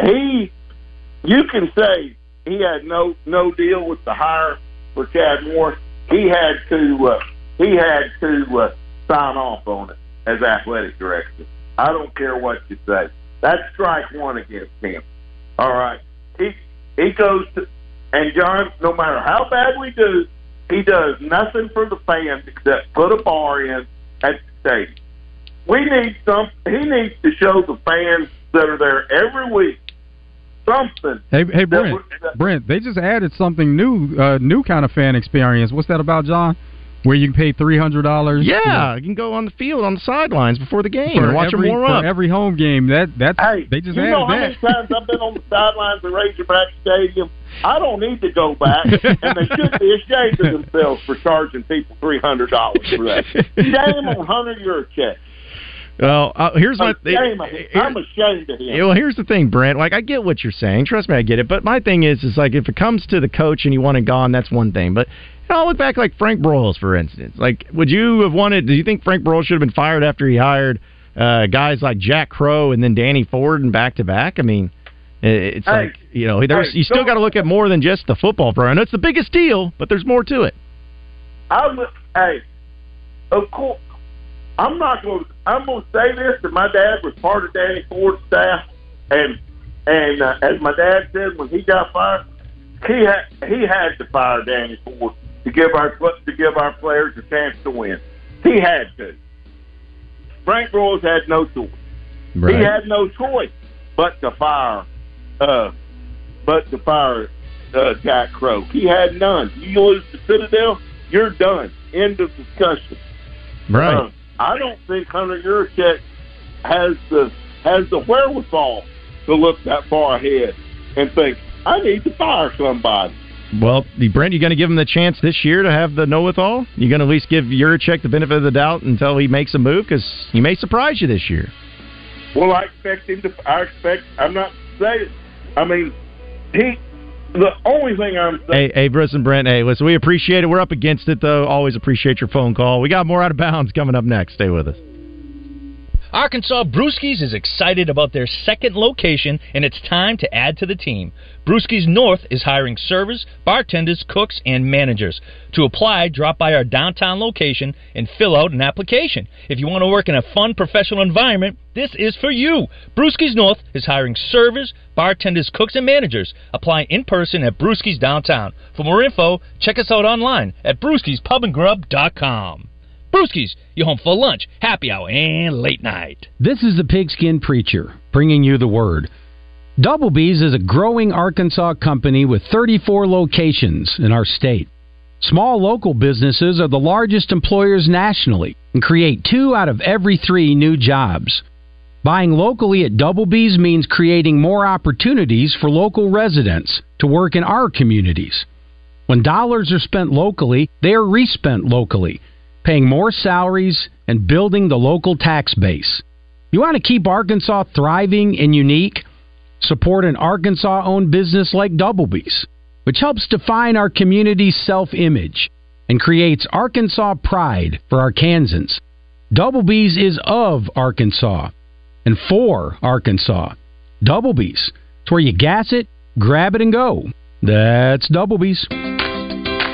He, you can say he had no no deal with the hire for Chad Morris. He had to uh, he had to uh, sign off on it as athletic director. I don't care what you say. That's strike one against him. All right. He he goes to and John. No matter how bad we do, he does nothing for the fans except put a bar in at the stadium. We need some. He needs to show the fans that are there every week something. Hey, hey, Brent. would- that- Brent, they just added something new, uh, new kind of fan experience. What's that about, John? Where you can pay three hundred dollars? Yeah, you can go on the field on the sidelines before the game for and watch every, them warm for up. every home game. That that's Hey, they just you added know how that. many times I've been on the sidelines of Razorback Stadium? I don't need to go back, [LAUGHS] and they should be ashamed of themselves for charging people three hundred dollars for that. [LAUGHS] Shame on Hunter Yurachek. Well, uh, here's my thing. Shame of him. I'm ashamed of him. Well, here's the thing, Brent. Like, I get what you're saying. Trust me, I get it. But my thing is, is like, if it comes to the coach and you want it gone, that's one thing. But you know, I'll look back like Frank Broyles, for instance. Like, would you have wanted? Do you think Frank Broyles should have been fired after he hired uh, guys like Jack Crowe and then Danny Ford and back to back? I mean, it's Hey. like you know, there's Hey, you still got to look at more than just the football program. It's the biggest deal, but there's more to it. I'm hey, of course, I'm not going. to I'm going to say this that my dad was part of Danny Ford's staff, and and uh, as my dad said when he got fired, he had he had to fire Danny Ford to give our to give our players a chance to win. He had to. Frank Broyles had no choice. Right. He had no choice but to fire, uh, but to fire uh, Jack Crowe. He had none. You lose the Citadel, you're done. End of discussion. Right. Uh, I don't think Hunter Yurachek has the has the wherewithal to look that far ahead and think I need to fire somebody. Well, Brent, you going to give him the chance this year to have the know-it-all? You going to at least give Yurachek the benefit of the doubt until he makes a move because he may surprise you this year. Well, I expect him to. I expect. I'm not saying. I mean, he. The only thing I'm. Hey, hey, Bruce and Brent. Hey, listen, we appreciate it. We're up against it, though. Always appreciate your phone call. We got more out of bounds coming up next. Stay with us. Arkansas Brewskis is excited about their second location, and it's time to add to the team. Brewskis North is hiring servers, bartenders, cooks, and managers. To apply, drop by our downtown location and fill out an application. If you want to work in a fun professional environment, this is for you. Brewskis North is hiring servers, bartenders, cooks, and managers. Apply in person at Brewskis downtown. For more info, check us out online at brewskispubandgrub.com. Brewskis, your home for lunch, happy hour, and late night. This is the Pigskin Preacher, bringing you the word. Double B's is a growing Arkansas company with 34 locations in our state. Small local businesses are the largest employers nationally and create two out of every three new jobs. Buying locally at Double B's means creating more opportunities for local residents to work in our communities. When dollars are spent locally, they are respent locally, paying more salaries and building the local tax base. You want to keep Arkansas thriving and unique? Support an Arkansas owned business like Doublebees, which helps define our community's self image and creates Arkansas pride for Arkansans. Doublebees is of Arkansas and for Arkansas. Doublebees. It's where you gas it, grab it, and go. That's Doublebees.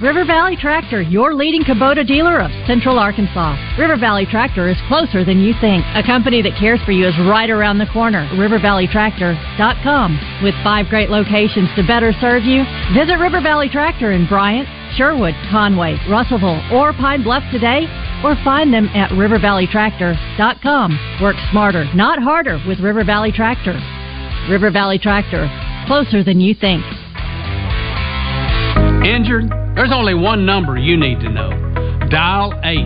River Valley Tractor, your leading Kubota dealer of Central Arkansas. River Valley Tractor is closer than you think. A company that cares for you is right around the corner. RiverValleyTractor.com. With five great locations to better serve you, visit River Valley Tractor in Bryant, Sherwood, Conway, Russellville, or Pine Bluff today, or find them at RiverValleyTractor.com. Work smarter, not harder with River Valley Tractor. River Valley Tractor, closer than you think. Injured? There's only one number you need to know. Dial 8.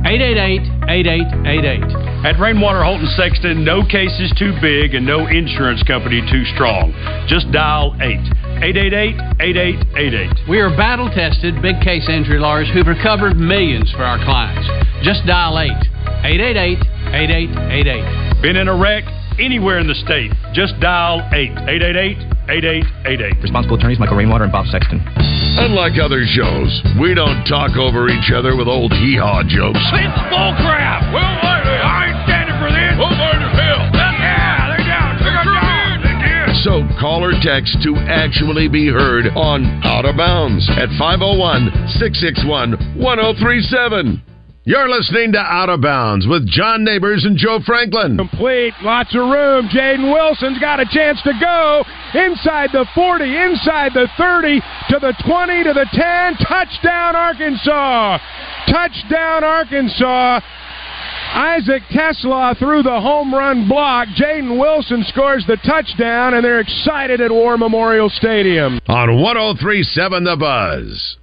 888-8888. At Rainwater Holton Sexton, no case is too big and no insurance company too strong. Just dial 8. 888-8888. We are battle tested big case injury lawyers who've recovered millions for our clients. Just dial 8. 888-8888. Been in a wreck? Anywhere in the state. Just dial 8. 888-8888. Responsible attorneys Michael Rainwater and Bob Sexton. Unlike other shows, we don't talk over each other with old hee-haw jokes. It's bull crap! Well, I ain't standing for this! Well, mine as hell! Yeah, they down! They got down! So call or text to actually be heard on Out of Bounds at 501 661 1037. You're listening to Out of Bounds with John Neighbors and Joe Franklin. Complete, lots of room. Jaden Wilson's got a chance to go inside the 40, inside the 30, to the 20, to the 10. Touchdown, Arkansas! Touchdown, Arkansas! Isaac TeSlaa threw the home run block. Jaden Wilson scores the touchdown, and they're excited at War Memorial Stadium. On 1037 The Buzz.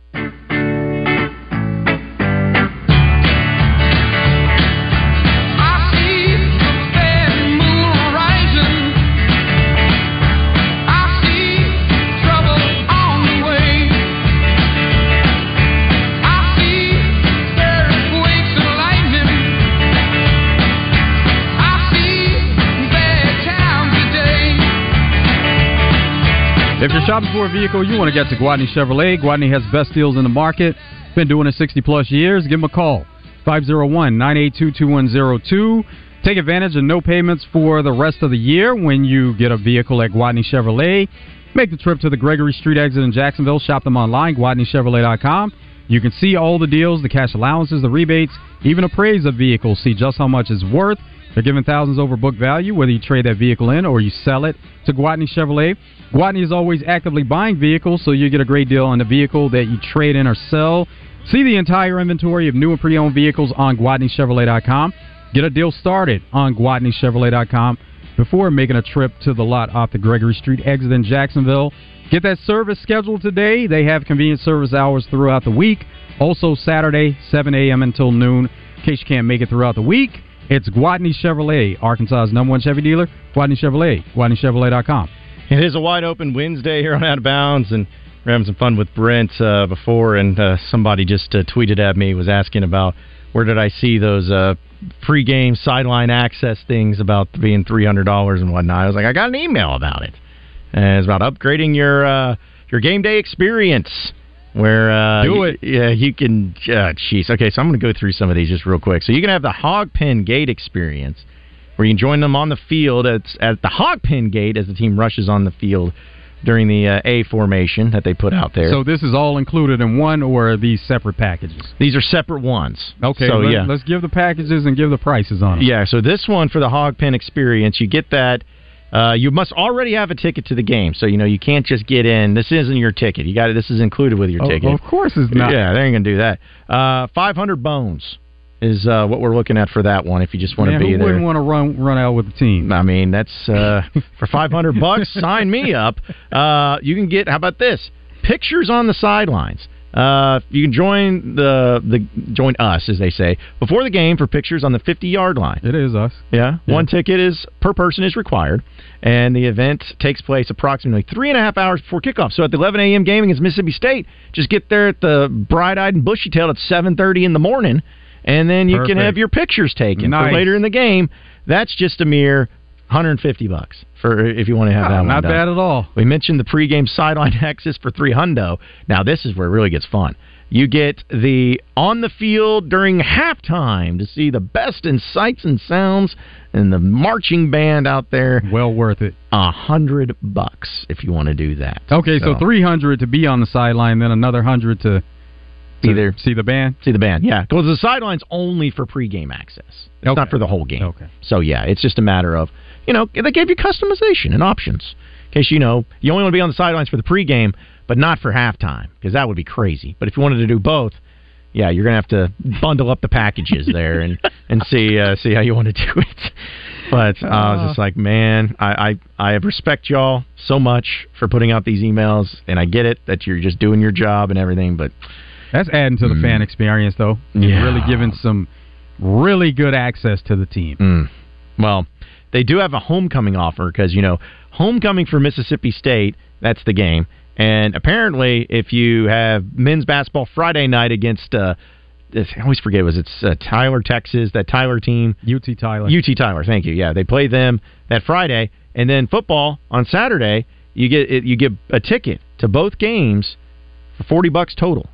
If you're shopping for a vehicle, you want to get to Gwatney Chevrolet. Gwatney has best deals in the market. Been doing it 60 plus years. Give them a call. 501-982-2102. Take advantage of no payments for the rest of the year when you get a vehicle at Gwatney Chevrolet. Make the trip to the Gregory Street exit in Jacksonville. Shop them online, GwatneyChevrolet.com. You can see all the deals, the cash allowances, the rebates, even appraise a vehicle. See just how much it's worth. They're giving thousands over book value, whether you trade that vehicle in or you sell it to Gwatney Chevrolet. Gwatney is always actively buying vehicles, so you get a great deal on the vehicle that you trade in or sell. See the entire inventory of new and pre-owned vehicles on GwatneyChevrolet.com. Get a deal started on GwatneyChevrolet.com before making a trip to the lot off the Gregory Street exit in Jacksonville. Get that service scheduled today. They have convenient service hours throughout the week. Also Saturday, 7 a.m. until noon. in case you can't make it throughout the week, it's Gwatney Chevrolet, Arkansas's number one Chevy dealer. Gwatney Chevrolet, GwatneyChevrolet.com. It is a wide open Wednesday here on Out of Bounds, and we're having some fun with Brent uh, before, and uh, somebody just uh, tweeted at me, was asking about where did I see those uh, pregame sideline access things about being $300 and whatnot. I was like, I got an email about it. And it's about upgrading your uh, your game day experience. Where uh, Do you- it. yeah, you can. Uh, jeez, okay, so I'm going to go through some of these just real quick. So you can have the hog pen gate experience, where you can join them on the field at, at the hog pen gate as the team rushes on the field during the uh, A formation that they put out there. So this is all included in one, or are these separate packages? these are separate ones. Okay, so let, yeah, let's give the packages and give the prices on them. Yeah, so this one for the hog pen experience, you get that. Uh, you must already have a ticket to the game, so you know you can't just get in. This isn't your ticket. You got. This is included with your Oh, ticket. of course it's not. Yeah, they ain't gonna do that. Uh, Five hundred bones is uh, what we're looking at for that one. If you just want to be who there, wouldn't want to run run out with the team? I mean, that's uh, for five hundred bucks. Sign me up. Uh, you can get. How about this? Pictures on the sidelines. Uh, you can join the the join us, as they say, before the game for pictures on the fifty yard line. It is us. Yeah, one ticket is per person is required, and the event takes place approximately three and a half hours before kickoff. So at the 11 a.m. game against Mississippi State, just get there at the bright-eyed and bushy-tailed at 7:30 in the morning, and then you can have your pictures taken Nice. for later in the game. That's just a mere 150 bucks for if you want to have Oh, that one. not done. bad at all. We mentioned the pregame sideline [LAUGHS] access for three hundo. Now this is where it really gets fun. You get the on the field during halftime to see the best in sights and sounds and the marching band out there. Well worth it. A hundred bucks if you want to do that. Okay, so, three hundred to be on the sideline, then another hundred to, Either- see the band. See the band, yeah. Because the sideline's only for pregame access. It's not for the whole game. Okay. So yeah, it's just a matter of you know they gave you customization and options. In case you know you only want to be on the sidelines for the pregame, but not for halftime because that would be crazy. But if you wanted to do both, yeah, you're gonna have to bundle up the packages there and [LAUGHS] and see uh, see how you want to do it. But uh, I was just like, man, I, I I respect y'all so much for putting out these emails, and I get it that you're just doing your job and everything, but That's adding to the fan experience, though. Mm. Yeah. really giving some really good access to the team. Mm. Well, they do have a homecoming offer because you know homecoming for Mississippi State. That's the game, and apparently, if you have men's basketball Friday night against, uh, I always forget was it's uh, Tyler, Texas, that Tyler team, UT Tyler. UT Tyler. Thank you. Yeah, they play them that Friday, and then football on Saturday. You get you get a ticket to both games for forty bucks total.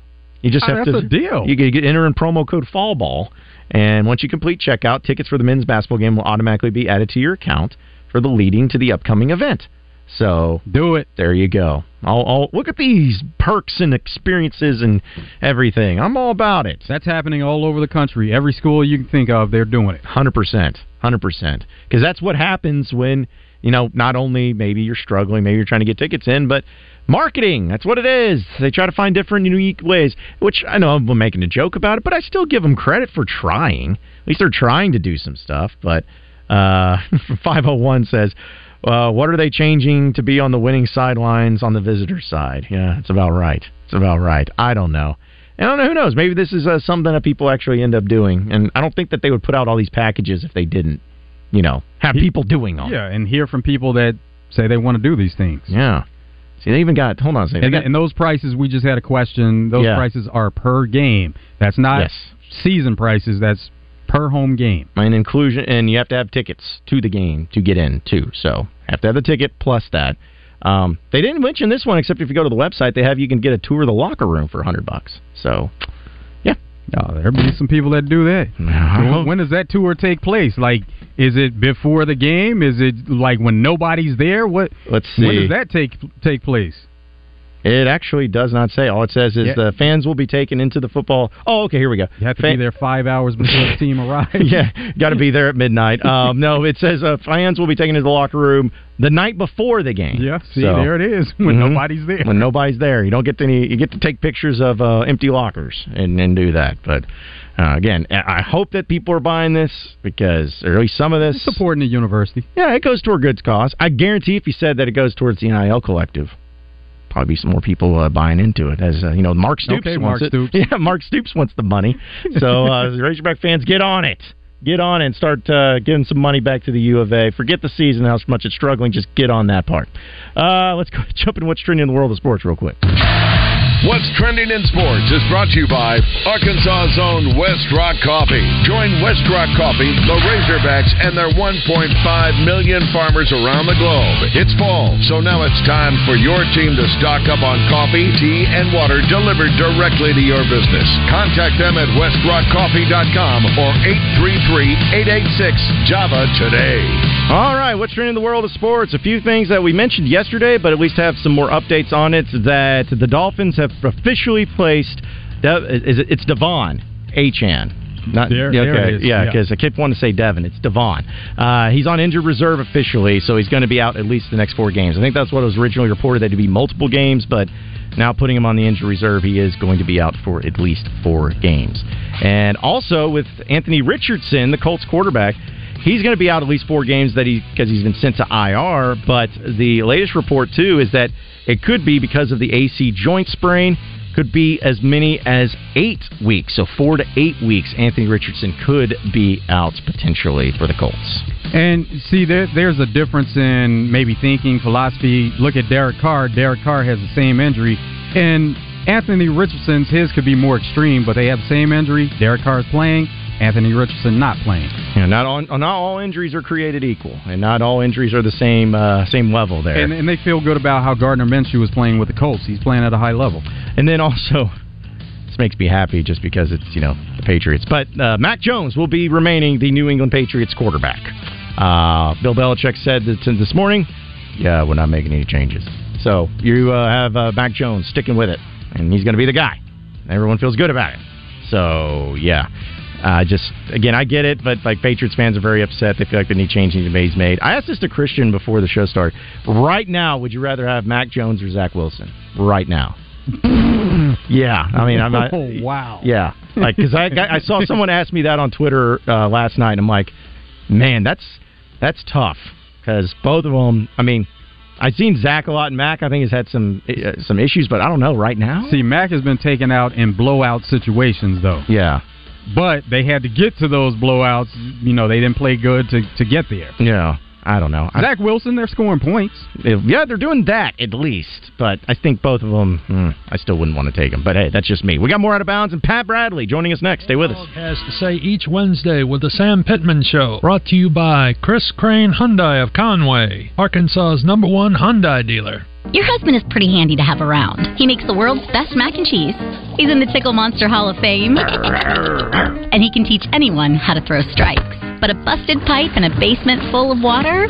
You just Oh, have that's to a deal. You get, enter in promo code Fall Ball, and once you complete checkout, tickets for the men's basketball game will automatically be added to your account for the leading to the upcoming event. So do it. There you go. I'll, I'll look at these perks and experiences and everything. I'm all about it. That's happening all over the country. Every school you can think of, they're doing it. Hundred percent, hundred percent. Because that's what happens when you know not only maybe you're struggling, maybe you're trying to get tickets in, but marketing. That's what it is. They try to find different, unique ways. Which I know I'm making a joke about it, but I still give them credit for trying. At least they're trying to do some stuff. But uh, [LAUGHS] 501 says. Uh, what are they changing to be on the winning sidelines on the visitor side? Yeah, it's about right. It's about right. I don't know. And I don't know. Who knows? Maybe this is uh, something that people actually end up doing. And I don't think that they would put out all these packages if they didn't, you know, have people doing them. Yeah, and hear from people that say they want to do these things. Yeah. See, they even got. Hold on a second. And, got- and those prices, we just had a question. Those Yeah. prices are per game. That's not Yes. season prices. That's per home game. and inclusion, and you have to have tickets to the game to get in too. So have to have the ticket plus that. Um, they didn't mention this one except if you go to the website, they have you can get a tour of the locker room for hundred bucks. So Oh, there'll be some people that do that. Uh-huh. When, when does that tour take place? Like, is it before the game? Is it like when nobody's there? What? let's see. When does that take take place? It actually does not say. All it says is Yeah. the fans will be taken into the football. Oh, okay. Here we go. You have to Fan- be there five hours before the team arrives. [LAUGHS] yeah, got to be there at midnight. Um, no, it says uh, fans will be taken into the locker room the night before the game. Yeah, see, So- there it is. [LAUGHS] When Mhm. nobody's there. When nobody's there, you don't get to any. You get to take pictures of uh, empty lockers and, and do that. But uh, again, I hope that people are buying this because, or at least some of this, supporting the university. Yeah, it goes toward good cause. I guarantee if you said that it goes towards the NIL collective, probably be some more people uh, buying into it. As uh, you know, Mark Stoops Okay, wants Mark it. Stoops. [LAUGHS] Yeah, Mark Stoops wants the money. So uh, [LAUGHS] Razorback fans, get on it. Get on it and start uh, giving some money back to the U of A. Forget the season, how much it's struggling. Just get on that part. Uh, let's go [LAUGHS] jump into what's trending in the world of sports real quick. What's trending in sports is brought to you by Arkansas's own West Rock Coffee. Join West Rock Coffee, the Razorbacks, and their 1.5 million farmers around the globe. It's fall, so now it's time for your team to stock up on coffee, tea, and water delivered directly to your business. Contact them at westrockcoffee.com or 833-886-JAVA today. All right, what's trending in the world of sports? A few things that we mentioned yesterday, but at least have some more updates on it. That the Dolphins have officially placed. Is it's Devon Achane. Not There- yeah, there okay, it is, yeah, yeah. because I kept wanting to say Devon. It's Devon. Uh, he's on injured reserve officially, so he's going to be out at least the next four games. I think that's what was originally reported that he'd be multiple games, but now putting him on the injured reserve, he is going to be out for at least four games. And also with Anthony Richardson, the Colts quarterback, he's going to be out at least four games that he because he's been sent to IR. But the latest report too is that it could be because of the AC joint sprain. Could be as many as eight weeks, so four to eight weeks. Anthony Richardson could be out potentially for the Colts. And see, there, there's a difference in maybe thinking, philosophy. Look at Derek Carr. Derek Carr has the same injury. And Anthony Richardson's, his could be more extreme, but they have the same injury. Derek Carr is playing, Anthony Richardson not playing. Yeah, not all not all injuries are created equal, and not all injuries are the same uh, same level there. And, and they feel good about how Gardner Minshew was playing with the Colts. He's playing at a high level. And then also, [LAUGHS] this makes me happy just because it's you know the Patriots. But uh, Mac Jones will be remaining the New England Patriots quarterback. Uh, Bill Belichick said that this morning, yeah, we're not making any changes. So you uh, have uh, Mac Jones sticking with it, and he's going to be the guy. Everyone feels good about it. So yeah. Uh, just again, I get it, but like Patriots fans are very upset. They feel like any change needs to be made. I asked this to Christian before the show started. Right now, would you rather have Mac Jones or Zach Wilson? Right now. [LAUGHS] Yeah, I mean, I'm not. Oh, wow. Yeah, like because I I saw [LAUGHS] someone ask me that on Twitter uh, last night. And I'm like, man, that's that's tough because both of them. I mean, I've seen Zach a lot, and Mac I think has had some uh, some issues, but I don't know right now. See, Mac has been taken out in blowout situations, though. Yeah, But they had to get to those blowouts. You know, they didn't play good to, to get there. yeah. I don't know. I- Zach Wilson, they're scoring points. Yeah, they're doing that at least. But I think both of them, hmm, I still wouldn't want to take them. But hey, that's just me. We got more out of bounds, and Pat Bradley joining us next. Stay with us. has to say each Wednesday with the Sam Pittman Show. Brought to you by Chris Crain Hyundai of Conway, Arkansas's number one Hyundai dealer. Your husband is pretty handy to have around. He makes the world's best mac and cheese. He's in the Tickle Monster Hall of Fame. [LAUGHS] and he can teach anyone how to throw strikes. But a busted pipe and a basement full of water?